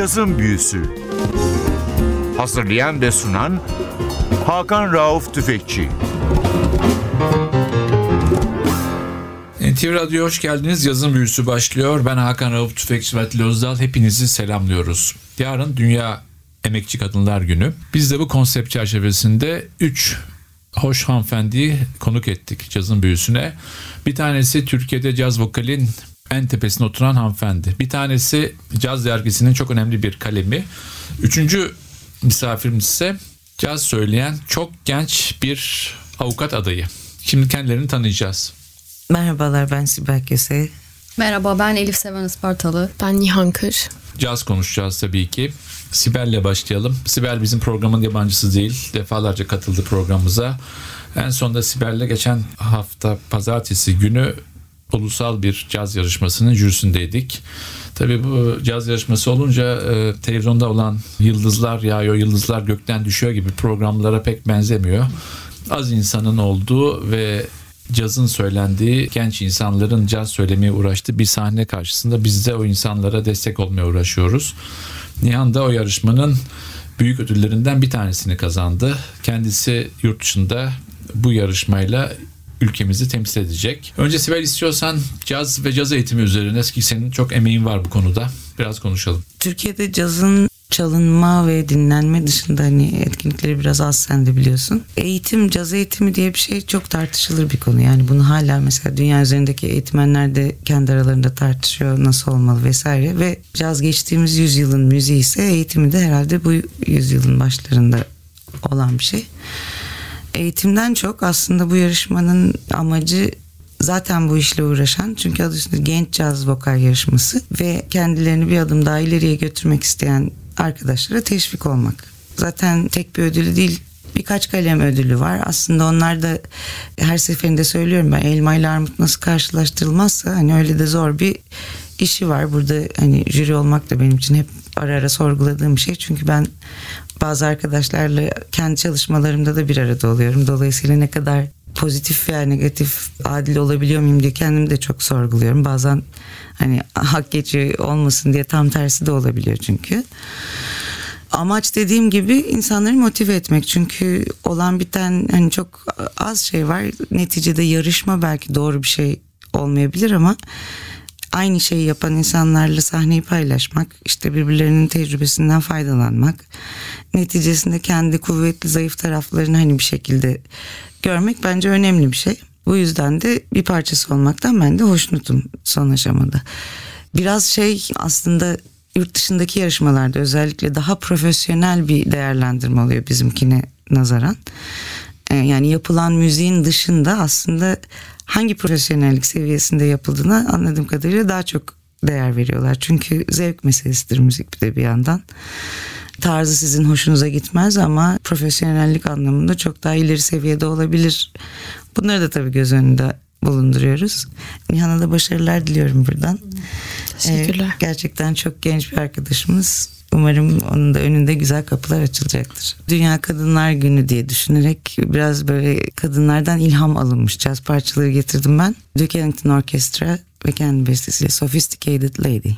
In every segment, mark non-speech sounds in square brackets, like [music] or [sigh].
Cazın Büyüsü Hazırlayan ve sunan Hakan Rauf Tüfekçi NTV Radyo hoş geldiniz. Yazın büyüsü başlıyor. Ben Hakan Rauf Tüfekçi Atilla Özdal. Hepinizi selamlıyoruz. Yarın Dünya Emekçi Kadınlar Günü. Biz de bu konsept çerçevesinde 3 hoş hanımefendiyi konuk ettik cazın büyüsüne. Bir tanesi Türkiye'de caz vokalin en tepesine oturan hanımefendi. Bir tanesi caz dergisinin çok önemli bir kalemi. Üçüncü misafirimiz ise caz söyleyen çok genç bir avukat adayı. Şimdi kendilerini tanıyacağız. Merhabalar ben Sibel Köse. Merhaba ben Elif Seven Ispartalı. Ben Nihan Kır. Caz konuşacağız tabii ki. Sibel'le başlayalım. Sibel bizim programın yabancısı değil. Defalarca katıldı programımıza. En sonunda Sibel'le geçen hafta pazartesi günü ulusal bir caz yarışmasının jürisindeydik. Tabii bu caz yarışması olunca e, televizyonda olan yıldızlar yağıyor, yıldızlar gökten düşüyor gibi programlara pek benzemiyor. Az insanın olduğu ve cazın söylendiği, genç insanların caz söylemeye uğraştığı bir sahne karşısında biz de o insanlara destek olmaya uğraşıyoruz. Nihan da o yarışmanın büyük ödüllerinden bir tanesini kazandı. Kendisi yurt dışında bu yarışmayla ülkemizi temsil edecek. Önce Sibel istiyorsan caz ve caz eğitimi üzerine ki senin çok emeğin var bu konuda. Biraz konuşalım. Türkiye'de cazın çalınma ve dinlenme dışında hani etkinlikleri biraz az sen de biliyorsun. Eğitim, caz eğitimi diye bir şey çok tartışılır bir konu. Yani bunu hala mesela dünya üzerindeki eğitmenler de kendi aralarında tartışıyor nasıl olmalı vesaire. Ve caz geçtiğimiz yüzyılın müziği ise eğitimi de herhalde bu yüzyılın başlarında olan bir şey. Eğitimden çok aslında bu yarışmanın amacı zaten bu işle uğraşan çünkü adı üstünde genç caz vokal yarışması ve kendilerini bir adım daha ileriye götürmek isteyen arkadaşlara teşvik olmak. Zaten tek bir ödülü değil birkaç kalem ödülü var. Aslında onlar da her seferinde söylüyorum ben elma ile armut nasıl karşılaştırılmazsa hani öyle de zor bir işi var. Burada hani jüri olmak da benim için hep ara ara sorguladığım bir şey. Çünkü ben bazı arkadaşlarla kendi çalışmalarımda da bir arada oluyorum. Dolayısıyla ne kadar pozitif veya negatif adil olabiliyor muyum diye kendimi de çok sorguluyorum. Bazen hani hak geçi olmasın diye tam tersi de olabiliyor çünkü. Amaç dediğim gibi insanları motive etmek. Çünkü olan biten hani çok az şey var. Neticede yarışma belki doğru bir şey olmayabilir ama aynı şeyi yapan insanlarla sahneyi paylaşmak, işte birbirlerinin tecrübesinden faydalanmak, neticesinde kendi kuvvetli zayıf taraflarını hani bir şekilde görmek bence önemli bir şey. Bu yüzden de bir parçası olmaktan ben de hoşnutum son aşamada. Biraz şey aslında yurt dışındaki yarışmalarda özellikle daha profesyonel bir değerlendirme oluyor bizimkine nazaran. Ee, yani yapılan müziğin dışında aslında hangi profesyonellik seviyesinde yapıldığına anladığım kadarıyla daha çok değer veriyorlar. Çünkü zevk meselesidir müzik bir de bir yandan. Tarzı sizin hoşunuza gitmez ama profesyonellik anlamında çok daha ileri seviyede olabilir. Bunları da tabii göz önünde bulunduruyoruz. Nihan'a da başarılar diliyorum buradan. Teşekkürler. Ee, gerçekten çok genç bir arkadaşımız. Umarım onun da önünde güzel kapılar açılacaktır. Dünya Kadınlar Günü diye düşünerek biraz böyle kadınlardan ilham alınmış caz parçaları getirdim ben. Duke Ellington Orkestra ve kendi bestesiyle Sophisticated Lady.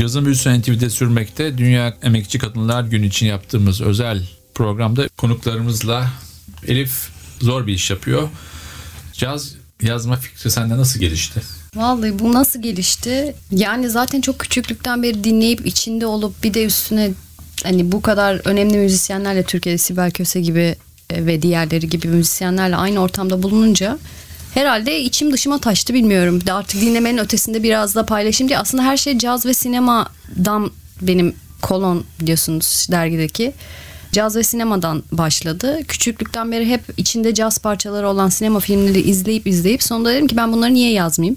Cazın büyüsü NTV'de sürmekte. Dünya Emekçi Kadınlar Günü için yaptığımız özel programda konuklarımızla Elif zor bir iş yapıyor. Caz yazma fikri sende nasıl gelişti? Vallahi bu nasıl gelişti? Yani zaten çok küçüklükten beri dinleyip içinde olup bir de üstüne hani bu kadar önemli müzisyenlerle Türkiye'de Sibel Köse gibi e, ve diğerleri gibi müzisyenlerle aynı ortamda bulununca herhalde içim dışıma taştı bilmiyorum. De artık dinlemenin ötesinde biraz da paylaşayım diye aslında her şey caz ve sinemadan benim kolon biliyorsunuz dergideki caz ve sinemadan başladı. Küçüklükten beri hep içinde caz parçaları olan sinema filmleri izleyip izleyip sonunda dedim ki ben bunları niye yazmayayım?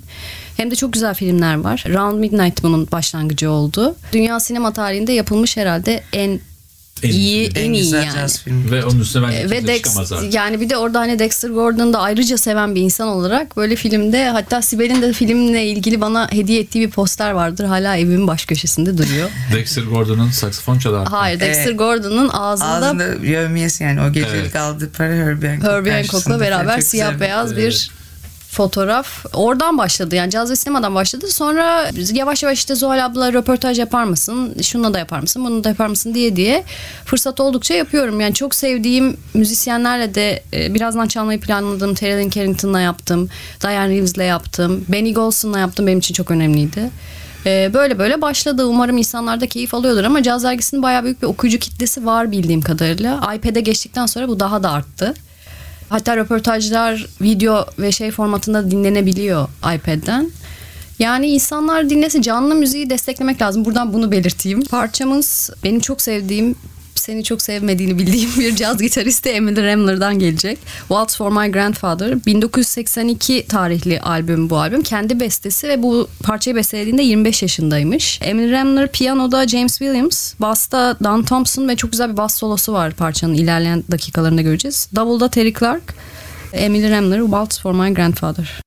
Hem de çok güzel filmler var. Round Midnight bunun başlangıcı oldu. Dünya sinema tarihinde yapılmış herhalde en iyi, en, en iyi güzel yani. caz filmi. Ve onun üstüne bence Ve kimse Dex, çıkamaz artık. yani bir de orada hani Dexter Gordon'u da ayrıca seven bir insan olarak böyle filmde hatta Sibel'in de filmle ilgili bana hediye ettiği bir poster vardır. Hala evimin baş köşesinde duruyor. [laughs] Dexter Gordon'un saksafon çalar. Hayır Dexter Evet. Gordon'un ağzında, Ağzında yövmiyesi yani o gecelik Evet. aldığı para Herbie Hancock Herbie karşısında Hancock'la beraber siyah beyaz bir fotoğraf. Oradan başladı yani caz ve sinemadan başladı. Sonra yavaş yavaş işte Zuhal abla röportaj yapar mısın? Şununla da yapar mısın? Bunu da yapar mısın diye diye fırsat oldukça yapıyorum. Yani çok sevdiğim müzisyenlerle de e, birazdan çalmayı planladığım Terry Carrington'la yaptım. Diane Reeves'le yaptım. Benny Golson'la yaptım. Benim için çok önemliydi. E, Böyle böyle başladı. Umarım insanlar da keyif alıyordur ama Caz Dergisi'nin bayağı büyük bir okuyucu kitlesi var bildiğim kadarıyla. iPad'e geçtikten sonra bu daha da arttı. Hatta röportajlar video ve şey formatında dinlenebiliyor iPad'den. Yani insanlar dinlesin canlı müziği desteklemek lazım. Buradan bunu belirteyim. Parçamız benim çok sevdiğim seni çok sevmediğini bildiğim [laughs] bir caz gitaristi Emily Remler'dan gelecek. Waltz for My Grandfather. 1982 tarihli albüm bu albüm. Kendi bestesi ve bu parçayı bestelediğinde 25 yaşındaymış. Emily Remler piyanoda James Williams, basta Don Thompson ve çok güzel bir bas solosu var parçanın ilerleyen dakikalarında göreceğiz. Davulda Terry Clark, Emily Remler, Waltz for My Grandfather.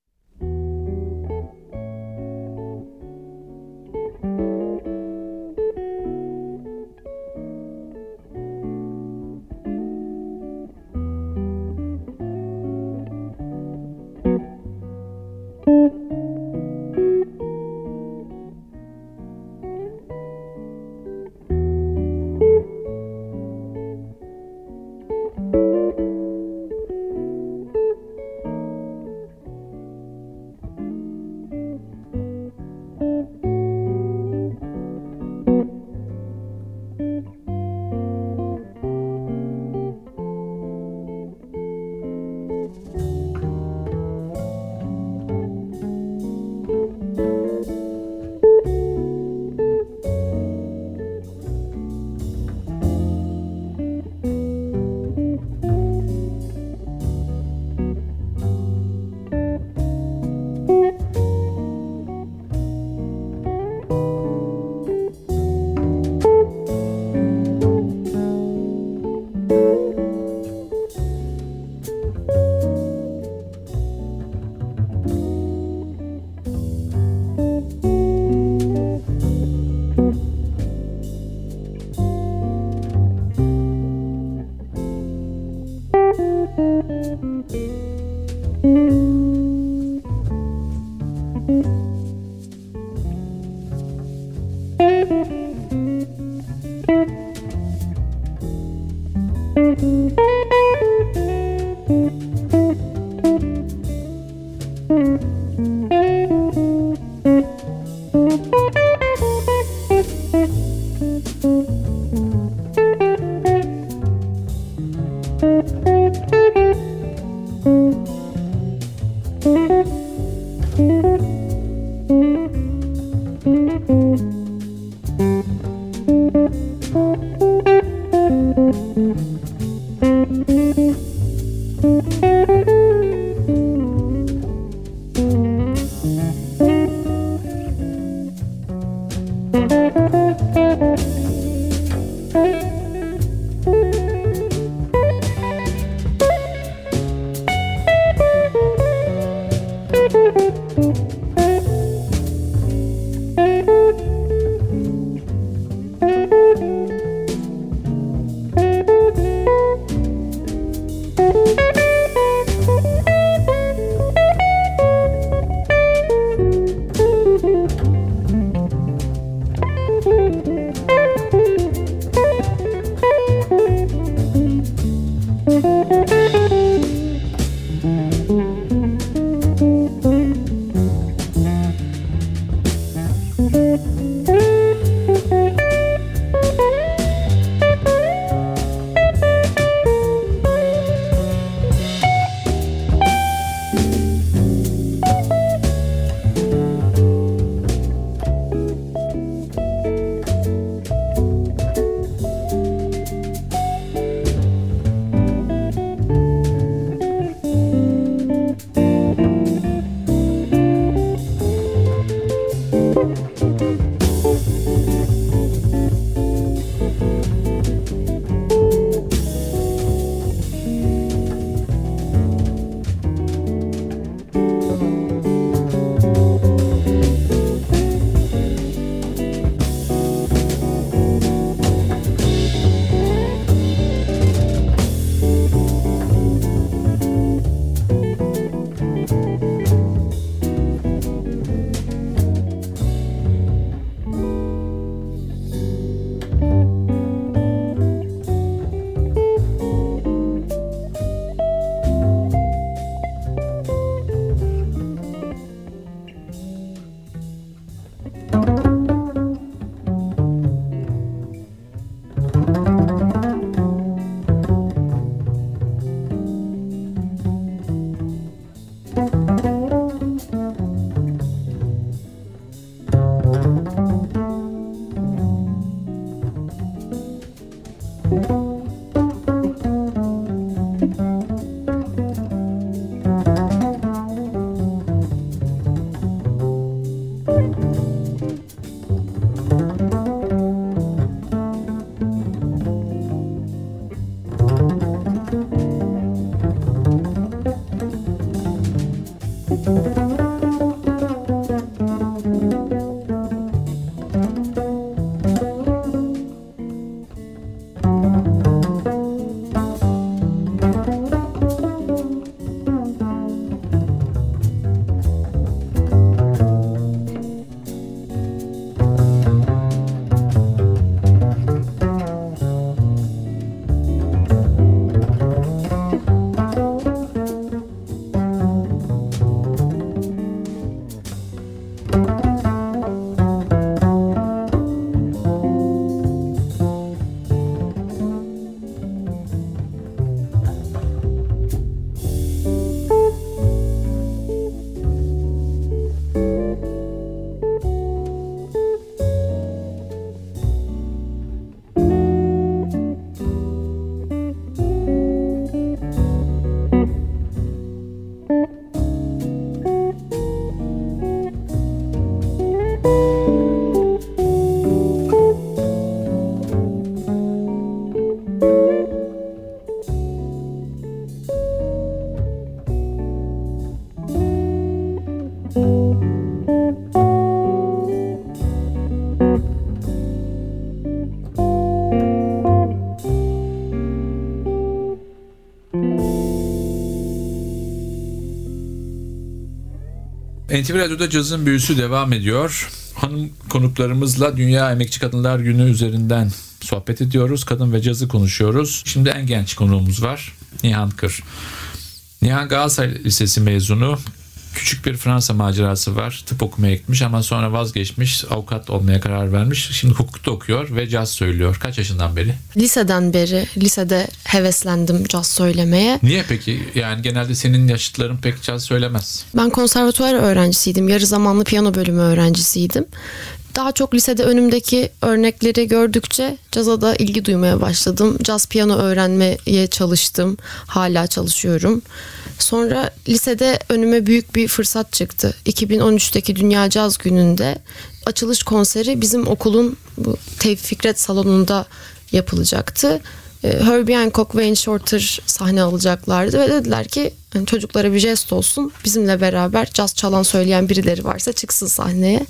NTV Radyo'da cazın büyüsü devam ediyor. Hanım konuklarımızla Dünya Emekçi Kadınlar Günü üzerinden sohbet ediyoruz. Kadın ve cazı konuşuyoruz. Şimdi en genç konuğumuz var. Nihan Kır. Nihan Galatasaray Lisesi mezunu. Küçük bir Fransa macerası var. Tıp okumaya gitmiş ama sonra vazgeçmiş. Avukat olmaya karar vermiş. Şimdi hukukta okuyor ve caz söylüyor. Kaç yaşından beri? Liseden beri, lisede heveslendim caz söylemeye. Niye peki? Yani genelde senin yaşıtların pek caz söylemez. Ben konservatuvar öğrencisiydim. Yarı zamanlı piyano bölümü öğrencisiydim. Daha çok lisede önümdeki örnekleri gördükçe caza da ilgi duymaya başladım. Caz piyano öğrenmeye çalıştım. Hala çalışıyorum. Sonra lisede önüme büyük bir fırsat çıktı. 2013'teki Dünya Caz Günü'nde açılış konseri bizim okulun bu Tevfik Fikret salonunda yapılacaktı. Ee, Herbie Hancock ve Wayne Shorter sahne alacaklardı ve dediler ki hani çocuklara bir jest olsun bizimle beraber caz çalan söyleyen birileri varsa çıksın sahneye.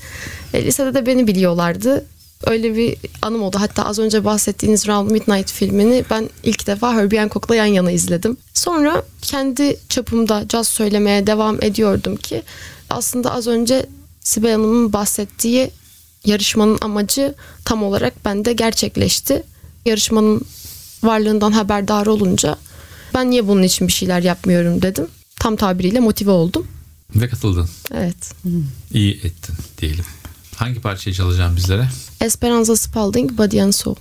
E, lisede de beni biliyorlardı. Öyle bir anım oldu. Hatta az önce bahsettiğiniz Round Midnight filmini ben ilk defa Herbie Hancock'la yan yana izledim. Sonra kendi çapımda caz söylemeye devam ediyordum ki aslında az önce Sibel Hanım'ın bahsettiği yarışmanın amacı tam olarak bende gerçekleşti. Yarışmanın varlığından haberdar olunca ben niye bunun için bir şeyler yapmıyorum dedim. Tam tabiriyle motive oldum. Ve katıldın. Evet. İyi ettin diyelim. Hangi parçayı çalacağım bizlere? Esperanza Spalding, Body and Soul.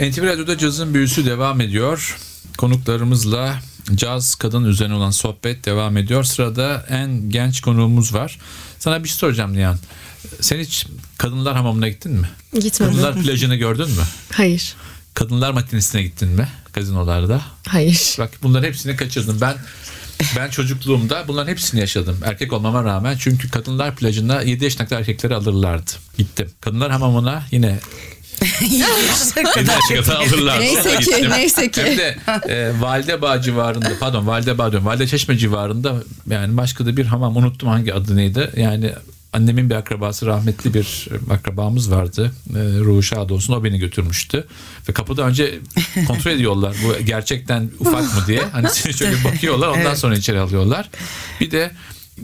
NTV Radyo'da cazın büyüsü devam ediyor. Konuklarımızla caz kadın üzerine olan sohbet devam ediyor. Sırada en genç konuğumuz var. Sana bir şey soracağım Nihan. Sen hiç kadınlar hamamına gittin mi? Gitmedim. Kadınlar plajını gördün mü? Hayır. Kadınlar matinesine gittin mi? Gazinolarda. Hayır. Bak bunların hepsini kaçırdım. Ben ben çocukluğumda bunların hepsini yaşadım. Erkek olmama rağmen. Çünkü kadınlar plajına 7 yaşındaki erkekleri alırlardı. Gittim. Kadınlar hamamına yine 7 yaşına kadar alırlardı. Neyse ki, neyse ki. Hem de e, Validebağ civarında pardon Validebağ diyorum. Valide Çeşme civarında yani başka da bir hamam unuttum hangi adı neydi. Yani annemin bir akrabası rahmetli bir akrabamız vardı. E, ruhu şad olsun o beni götürmüştü. Ve kapıda önce kontrol ediyorlar bu gerçekten ufak mı diye. Hani [laughs] seni şöyle bakıyorlar ondan sonra içeri alıyorlar. Bir de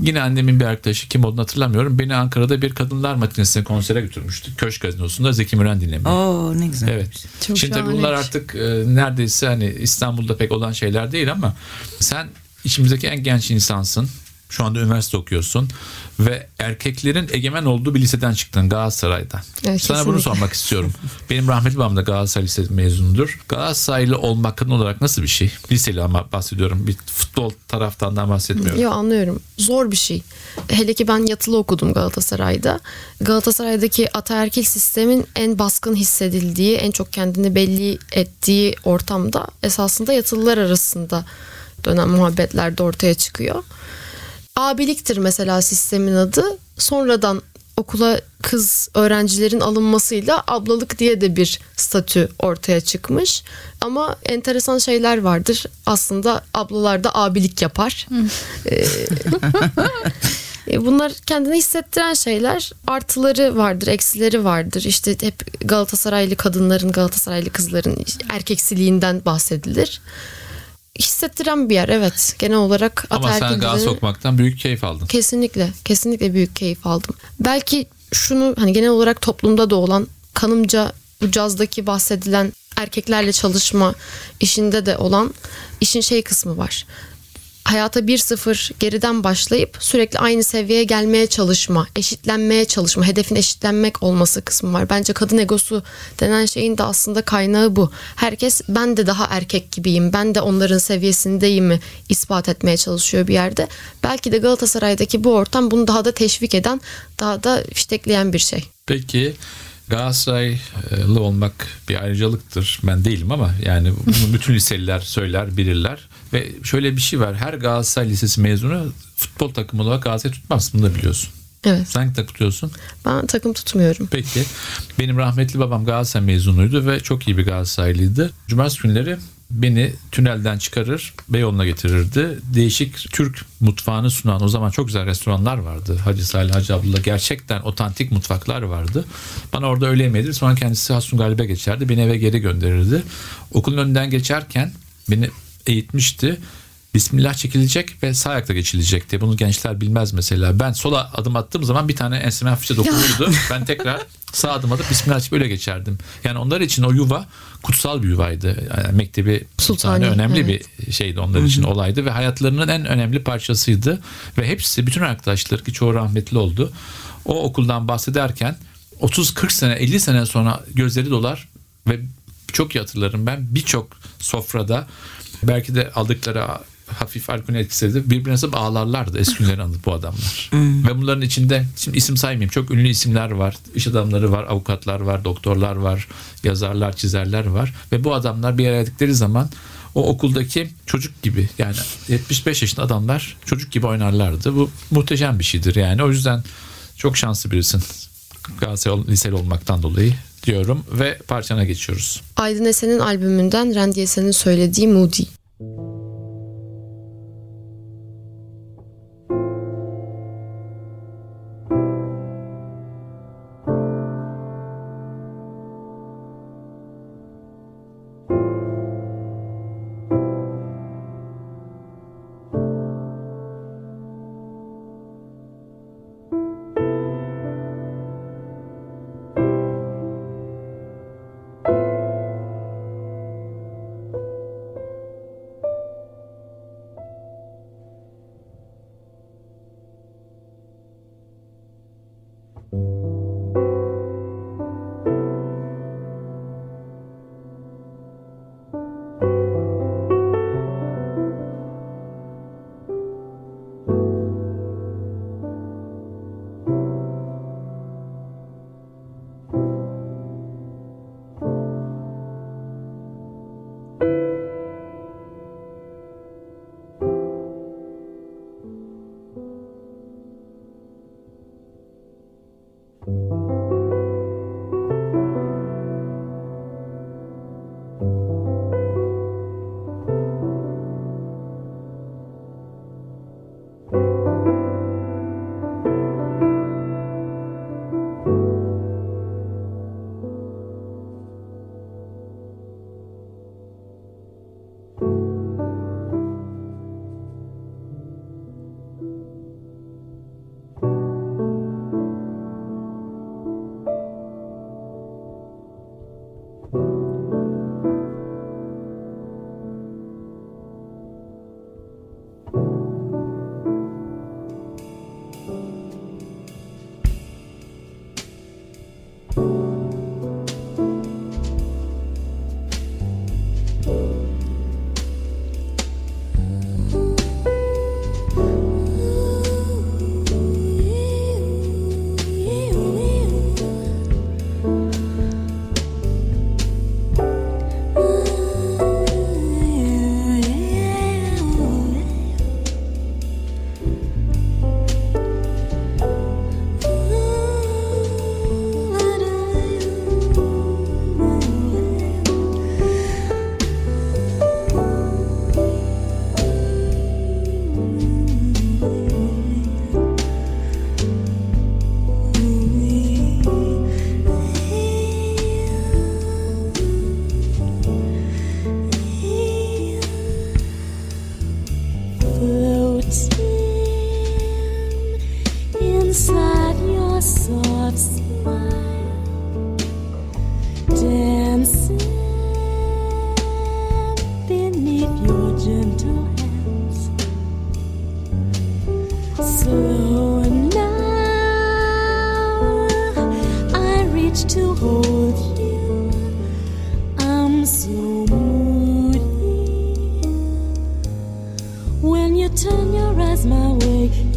Yine annemin bir arkadaşı kim olduğunu hatırlamıyorum. Beni Ankara'da bir kadınlar matinesine konsere götürmüştü. Köşk gazinosunda Zeki Müren dinlemeye. Oo ne güzel. Evet. Çok Şimdi tabii bunlar şahaneymiş. artık e, neredeyse hani İstanbul'da pek olan şeyler değil ama sen içimizdeki en genç insansın. Şu anda üniversite okuyorsun ve erkeklerin egemen olduğu bir liseden çıktın Galatasaray'dan. Evet, Sana bunu kesinlikle. sormak istiyorum. [laughs] Benim rahmetli babam da Galatasaray Lisesi mezunudur. Galatasaraylı olmak kadın olarak nasıl bir şey? Liseli ama bahsediyorum. Bir futbol taraftandan bahsetmiyorum. Yo anlıyorum. Zor bir şey. Hele ki ben yatılı okudum Galatasaray'da. Galatasaray'daki ataerkil sistemin en baskın hissedildiği, en çok kendini belli ettiği ortamda esasında yatılılar arasında dönen muhabbetler de ortaya çıkıyor. Abiliktir mesela sistemin adı. Sonradan okula kız öğrencilerin alınmasıyla ablalık diye de bir statü ortaya çıkmış. Ama enteresan şeyler vardır. Aslında ablalar da abilik yapar. [laughs] Ee, e, Bunlar kendini hissettiren şeyler. Artıları vardır, eksileri vardır. İşte hep Galatasaraylı kadınların, Galatasaraylı kızların erkeksiliğinden bahsedilir. Hissettiren bir yer evet. Genel olarak Ama sen düzeni- okumaktan büyük keyif aldın. Kesinlikle, kesinlikle büyük keyif aldım. Belki şunu hani genel olarak toplumda da olan kanımca bu cazdaki bahsedilen erkeklerle çalışma işinde de olan işin şey kısmı var. Hayata 1-0 geriden başlayıp sürekli aynı seviyeye gelmeye çalışma, eşitlenmeye çalışma, hedefin eşitlenmek olması kısmı var. Bence kadın egosu denen şeyin de aslında kaynağı bu. Herkes ben de daha erkek gibiyim, ben de onların seviyesindeyim mi ispat etmeye çalışıyor bir yerde. Belki de Galatasaray'daki bu ortam bunu daha da teşvik eden, daha da fiştekleyen bir şey. Peki Galatasaraylı olmak bir ayrıcalıktır. Ben değilim ama yani bunu bütün liseliler söyler, bilirler. Ve şöyle bir şey var. Her Galatasaray Lisesi mezunu futbol takımı olarak Galatasaray tutmaz. Bunu da biliyorsun. Evet. Sen takım tutuyorsun? Ben takım tutmuyorum. Peki. Benim rahmetli babam Galatasaray mezunuydu ve çok iyi bir Galatasaraylıydı. Cumartesi günleri beni tünelden çıkarır, Beyoğlu'na getirirdi. Değişik Türk mutfağını sunan o zaman çok güzel restoranlar vardı. Hacı Salih, Hacı Abdullah gerçekten otantik mutfaklar vardı. Bana orada öğle yemeği. Sonra kendisi Hasun Galip'e geçerdi. Beni eve geri gönderirdi. Okulun önünden geçerken beni eğitmişti. Bismillah çekilecek ve sağ ayakta geçilecekti. Bunu gençler bilmez mesela. Ben sola adım attığım zaman bir tane enseme hafifçe [laughs] dokunurdu. ben tekrar sağ adım atıp Bismillah çekip öyle geçerdim. Yani onlar için o yuva kutsal bir yuvaydı. Yani mektebi sultanı önemli evet. bir şeydi onlar için olaydı ve hayatlarının en önemli parçasıydı. Ve hepsi bütün arkadaşları ki çoğu rahmetli oldu. O okuldan bahsederken 30-40 sene 50 sene sonra gözleri dolar ve çok iyi hatırlarım ben birçok sofrada belki de aldıkları hafif alkol etkisiyle birbirine nasıl ağlarlardı eski günleri anıp bu adamlar. Ve bunların içinde şimdi isim saymayayım çok ünlü isimler var. iş adamları var, avukatlar var, doktorlar var, yazarlar, çizerler var. Ve bu adamlar bir araya geldikleri zaman o okuldaki çocuk gibi yani 75 yaşında adamlar çocuk gibi oynarlardı. Bu muhteşem bir şeydir yani. O yüzden çok şanslı birisin. Galatasaray liseli olmaktan dolayı diyorum ve parçana geçiyoruz. Aydın Esen'in albümünden Randy Esen'in söylediği Moody. So moody. When you turn your eyes my way,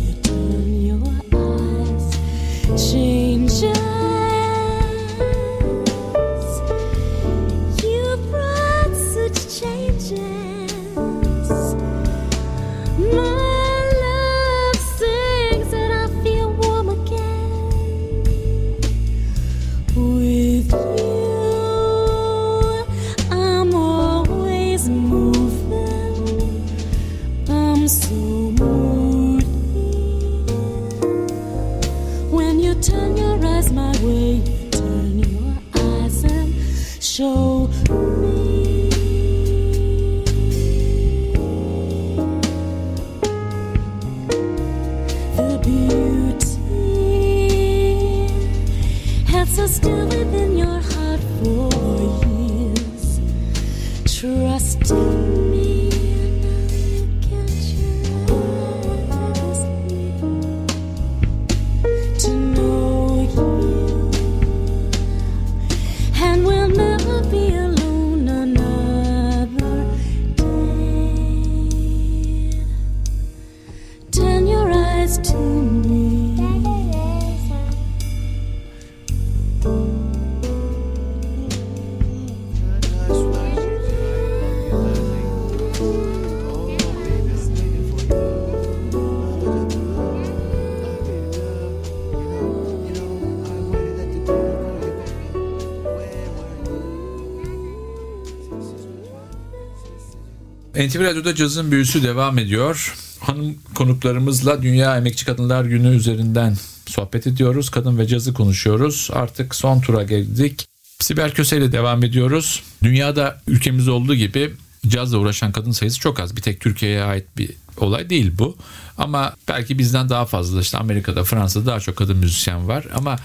NTV Radyo'da cazın büyüsü devam ediyor. Hanım konuklarımızla Dünya Emekçi Kadınlar Günü üzerinden sohbet ediyoruz. Kadın ve cazı konuşuyoruz. Artık son tura geldik. Sibel Köse ile devam ediyoruz. Dünyada ülkemizde olduğu gibi cazla uğraşan kadın sayısı çok az. Bir tek Türkiye'ye ait bir olay değil bu. Ama belki bizden daha fazla işte Amerika'da, Fransa'da daha çok kadın müzisyen var. Ama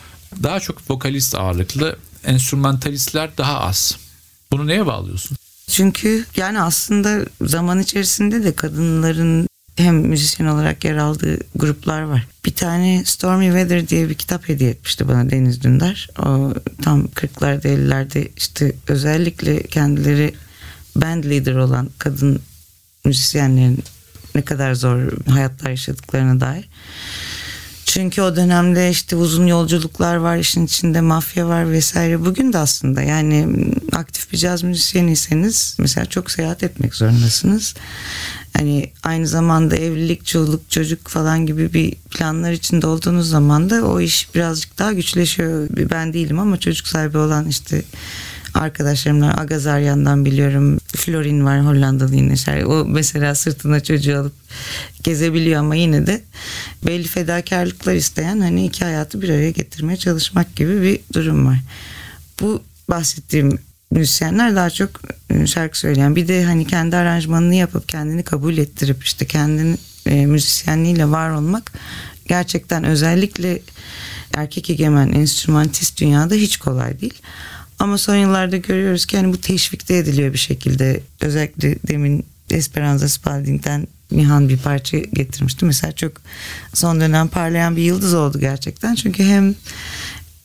daha çok vokalist ağırlıklı, enstrümantalistler daha az. Bunu neye bağlıyorsun? Çünkü yani aslında zaman içerisinde de kadınların hem müzisyen olarak yer aldığı gruplar var. Bir tane Stormy Weather diye bir kitap hediye etmişti bana Deniz Dündar. O tam 40'larda 50'lerde işte özellikle kendileri band leader olan kadın müzisyenlerin ne kadar zor hayatlar yaşadıklarına dair. Çünkü o dönemde işte uzun yolculuklar var, işin içinde mafya var vesaire. Bugün de aslında yani aktif bir caz müzisyeniyseniz mesela çok seyahat etmek zorundasınız. Hani aynı zamanda evlilik, çoluk, çocuk falan gibi bir planlar içinde olduğunuz zaman da o iş birazcık daha güçleşiyor. Ben değilim ama çocuk sahibi olan işte arkadaşlarımdan Agazaryan'dan biliyorum. Florin var Hollandalı yine şarkı. O mesela sırtına çocuğu alıp gezebiliyor ama yine de belli fedakarlıklar isteyen hani iki hayatı bir araya getirmeye çalışmak gibi bir durum var. Bu bahsettiğim müzisyenler daha çok e, şarkı söyleyen bir de hani kendi aranjmanını yapıp kendini kabul ettirip işte kendini e, müzisyenliğiyle var olmak gerçekten özellikle erkek egemen enstrümantist dünyada hiç kolay değil. Ama son yıllarda görüyoruz ki hani bu teşvikte ediliyor bir şekilde. Özellikle demin Esperanza Spalding'den Nihan bir parça getirmişti. Mesela çok son dönem parlayan bir yıldız oldu gerçekten. Çünkü hem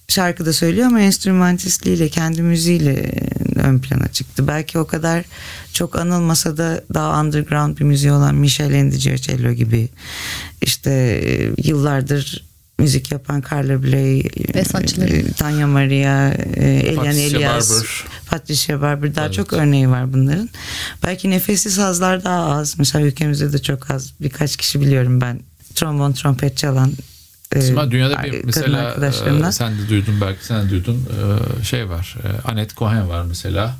şarkıda söylüyor ama enstrümantistliğiyle kendi müziğiyle ön plana çıktı. Belki o kadar çok anılmasa da daha underground bir müziği olan Michel Endicercello gibi işte e, yıllardır müzik yapan Carla Bley, Ve e, Tanya Maria, e, Elian Elias, Barber. Patricia Barber daha Evet. çok örneği var bunların. Belki nefessiz hazlar daha az. Mesela ülkemizde de çok az. Birkaç kişi biliyorum ben. Trombon, trompet çalan e, Ama dünyada bir mesela e, sen de duydun belki sen de duydun e, şey var. E, Annette Cohen var mesela.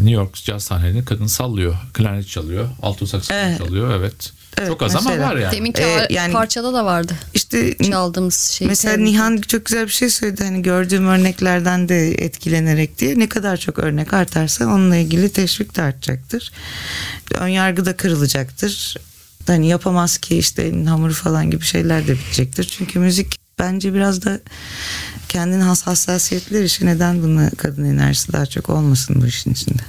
New York caz sahnelerinde kadın sallıyor. Klarnet çalıyor. Alto saksafon Evet. çalıyor. Evet. Evet, Çok az ama mesela. var yani. Deminki Ee, yani- parçada da vardı. İşte Çaldığımız şey. Mesela Nihan çok güzel bir şey söyledi. Hani gördüğüm örneklerden de etkilenerek diye. Ne kadar çok örnek artarsa onunla ilgili teşvik de artacaktır. Önyargı da kırılacaktır. Hani yapamaz ki işte hamuru falan gibi şeyler de bitecektir. Çünkü müzik bence biraz da kendine has hassasiyetler işi neden buna kadın enerjisi daha çok olmasın bu işin içinde.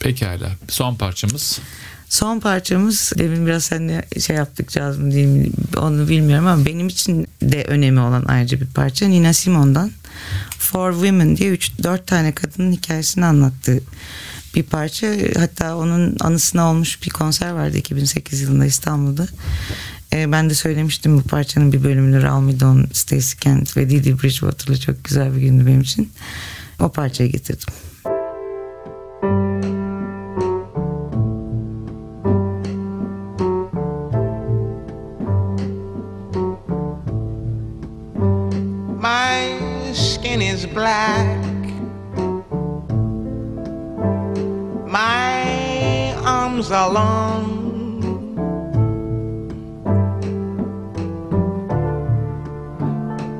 Pekala. Son parçamız. Son parçamız demin biraz seninle şey yaptık caz mı değil mi onu bilmiyorum ama benim için de önemi olan ayrıca bir parça Nina Simone'dan For Women diye 3-4 tane kadının hikayesini anlattığı bir parça. Hatta onun anısına olmuş bir konser vardı 2008 yılında İstanbul'da. Ee, ben de söylemiştim bu parçanın bir bölümünü Raul Midon, Stacey Kent ve Didi Bridgewater'la çok güzel bir gündü benim için. O parçayı getirdim. My skin is black. Long.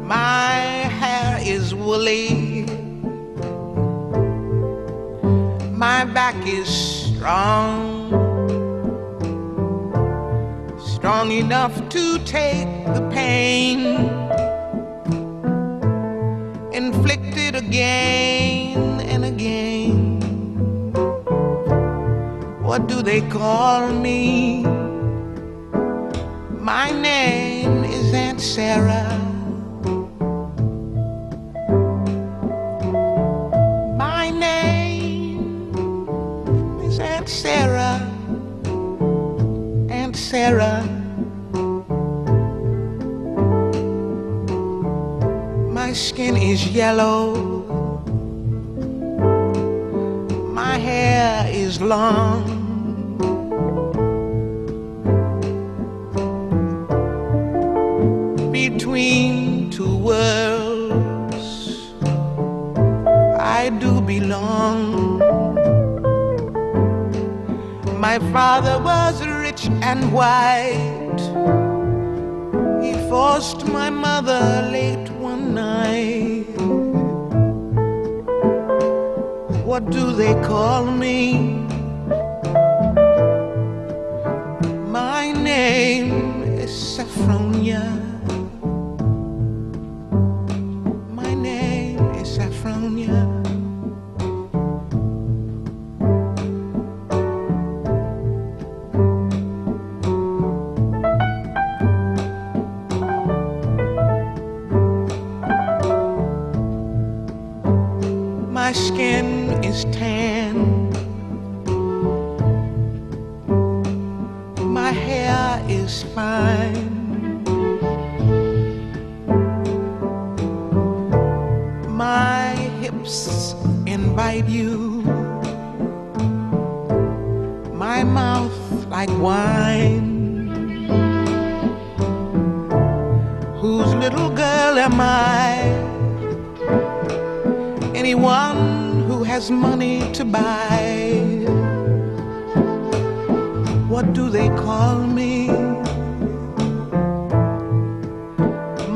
My hair is woolly. My back is strong. Strong enough to take the pain inflicted again What do they call me? My name is Aunt Sarah. My father was rich and white. He forced my mother late one night. What do they call me? My name is Saffronia. My name is Saffronia.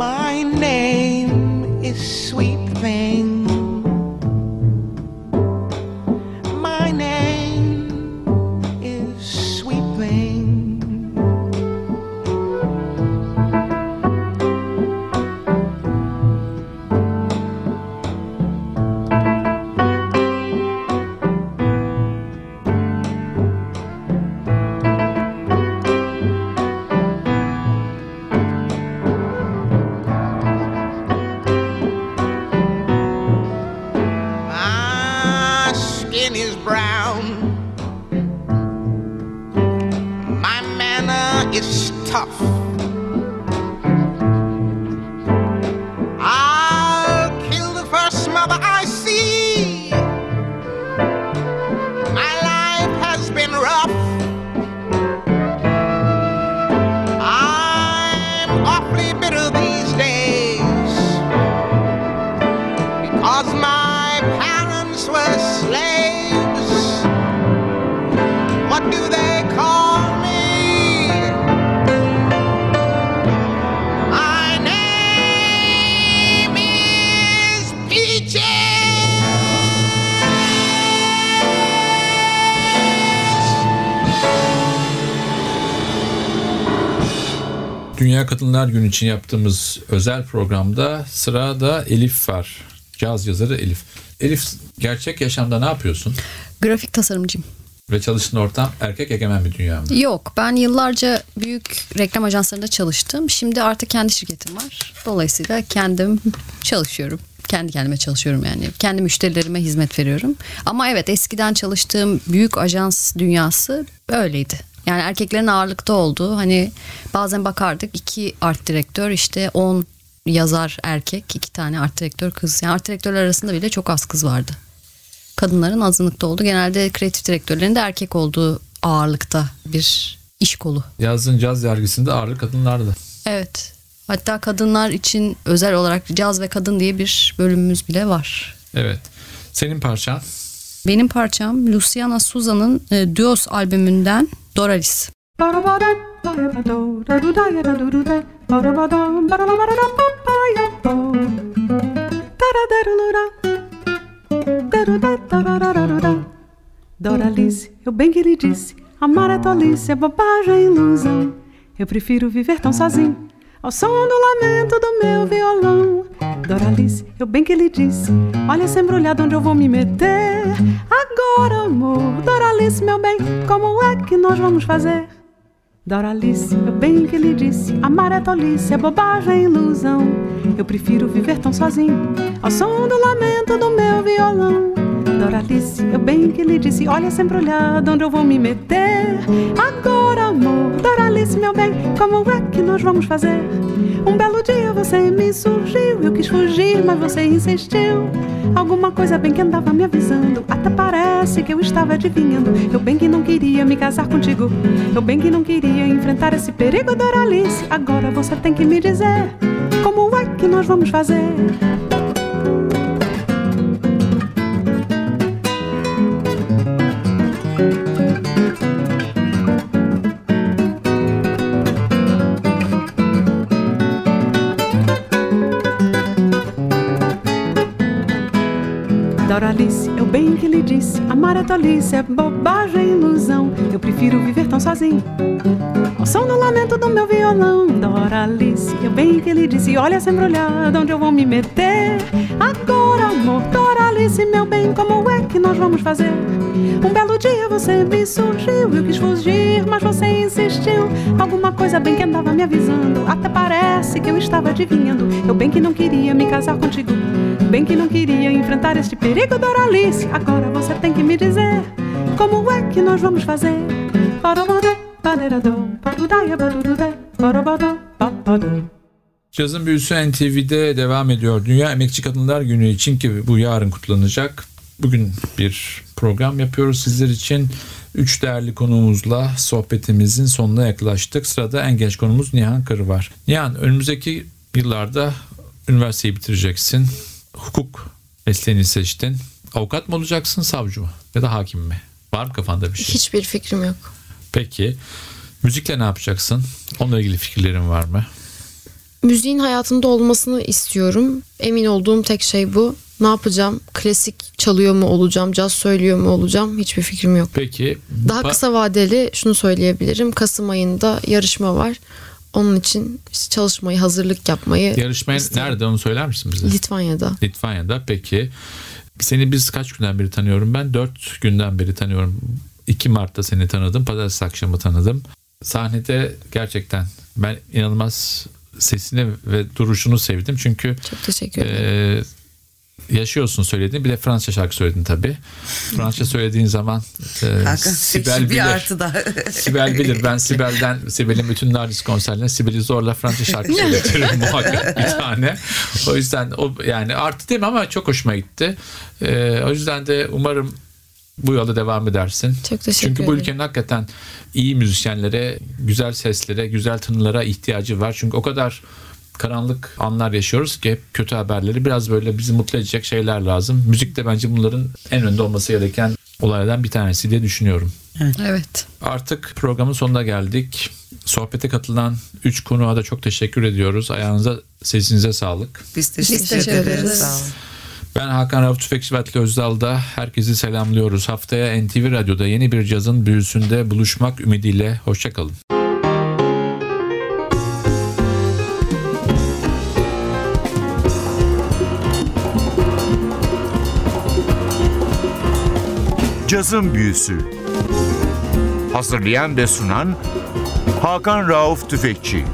My name is Sweet Thing. Dünya Kadınlar Günü için yaptığımız özel programda sırada Elif var. Caz yazarı Elif. Elif gerçek yaşamda ne yapıyorsun? Grafik tasarımcıyım. Ve çalıştığın ortam erkek egemen bir dünya mı? Yok ben yıllarca büyük reklam ajanslarında çalıştım. Şimdi artık kendi şirketim var. Dolayısıyla kendim çalışıyorum. Kendi kendime çalışıyorum yani. Kendi müşterilerime hizmet veriyorum. Ama evet eskiden çalıştığım büyük ajans dünyası öyleydi. Yani erkeklerin ağırlıkta olduğu hani bazen bakardık iki art direktör işte 10 yazar erkek iki tane art direktör kız. Yani art direktörler arasında bile çok az kız vardı. Kadınların azınlıkta olduğu genelde kreatif direktörlerin de erkek olduğu ağırlıkta bir iş kolu. Yazdığın caz dergisinde ağırlık kadınlardı. Evet. Hatta kadınlar için özel olarak caz ve kadın diye bir bölümümüz bile var. Evet. Senin parçan Benim parçam Luciana Suza'nın e, Duos albümünden Doralis. Doralice, eu bem que lhe disse Amar é tolice, é bobagem, é ilusão. Eu prefiro viver tão sozinho Ao som do lamento do meu violão. Doralice, eu bem que lhe disse Olha essa embrulhada onde eu vou me meter Agora, amor Doralice, meu bem, como é que nós vamos fazer? Doralice, eu bem que lhe disse Amar é tolice, é bobagem, é ilusão Eu prefiro viver tão sozinho Ao som do lamento do meu violão Doralice, eu bem que lhe disse Olha essa embrulhada onde eu vou me meter. Agora, amor Doralice, meu bem, como é que nós vamos fazer? Um belo dia você me surgiu Eu quis fugir, mas você insistiu. Alguma coisa bem que andava me avisando Até parece que eu estava adivinhando. Eu bem que não queria me casar contigo Eu bem que não queria enfrentar esse perigo, Doralice. Agora você tem que me dizer Como é que nós vamos fazer? Bem que lhe disse Amar é tolice, é bobagem, ilusão. Eu prefiro viver tão sozinho. Ao som do lamento do meu violão Doralice, eu bem que lhe disse Olha essa embrulhada onde eu vou me meter Agora, amor, Doralice, meu bem Como é que nós vamos fazer? Um belo dia você me surgiu Eu quis fugir, mas você insistiu Alguma coisa bem que andava me avisando Até parece que eu estava adivinhando Eu bem que não queria me casar contigo Bem que não queria enfrentar este perigo, Doralice Agora você tem que me dizer Como é que nós vamos fazer? Parabadá, paderadô, padudaya, badududé, parabadá, papadô. Cazın Büyüsü NTV'de devam ediyor. Dünya Emekçi Kadınlar Günü için ki bu yarın kutlanacak. Bugün bir program yapıyoruz sizler için. Üç değerli konuğumuzla sohbetimizin sonuna yaklaştık. Sırada en genç konumuz Nihan Kırı var. Nihan önümüzdeki yıllarda üniversiteyi bitireceksin. Hukuk mesleğini seçtin. Avukat mı olacaksın, savcı mı? Ya da hakim mi? Var mı kafanda bir şey? Hiçbir fikrim yok. Peki. Müzikle ne yapacaksın? Onunla ilgili fikirlerin var mı? Müziğin hayatımda olmasını istiyorum. Emin olduğum tek şey bu. Ne yapacağım? Klasik çalıyor mu olacağım? Caz söylüyor mu olacağım? Hiçbir fikrim yok. Peki. Daha kısa vadeli şunu söyleyebilirim. Kasım ayında yarışma var. Onun için işte çalışmayı, hazırlık yapmayı Yarışmaya nerede onu söyler misin bize? Litvanya'da. Litvanya'da. Peki. Seni biz kaç günden beri tanıyorum? Ben 4 günden beri tanıyorum. 2 Mart'ta seni tanıdım. Pazartesi akşamı tanıdım. Sahnede gerçekten ben inanılmaz sesini ve duruşunu sevdim. Çünkü Çok teşekkür ederim. e, yaşıyorsun söylediğin. Bir de Fransızca şarkı söyledin tabii. Fransızca söylediğin zaman e, Sibel bir bilir. artı daha. Sibel bilir. Ben Sibel'den, Sibel'in bütün Nardis konserlerine Sibel'i zorla Fransız şarkı söyletirim muhakkak bir tane. O yüzden o yani artı değil mi ama çok hoşuma gitti. Ee, o yüzden de umarım bu yolda devam edersin. Çok teşekkür Çünkü bu ederim. ülkenin hakikaten iyi müzisyenlere, güzel seslere, güzel tınılara ihtiyacı var. Çünkü o kadar karanlık anlar yaşıyoruz ki hep kötü haberleri biraz böyle bizi mutlu edecek şeyler lazım. Müzik de bence bunların en önde olması gereken olaylardan bir tanesi diye düşünüyorum. Evet. Artık programın sonuna geldik. Sohbete katılan 3 konuğa da çok teşekkür ediyoruz. Ayağınıza, sesinize sağlık. Biz teşekkür, teşekkür ederiz. ederiz. Sağ olun. Ben Hakan Rauf Tüfekçi ve Özdal'da herkesi selamlıyoruz. Haftaya NTV Radyo'da yeni bir cazın büyüsünde buluşmak ümidiyle. Hoşçakalın. Cazın Büyüsü Hazırlayan ve sunan Hakan Rauf Tüfekçi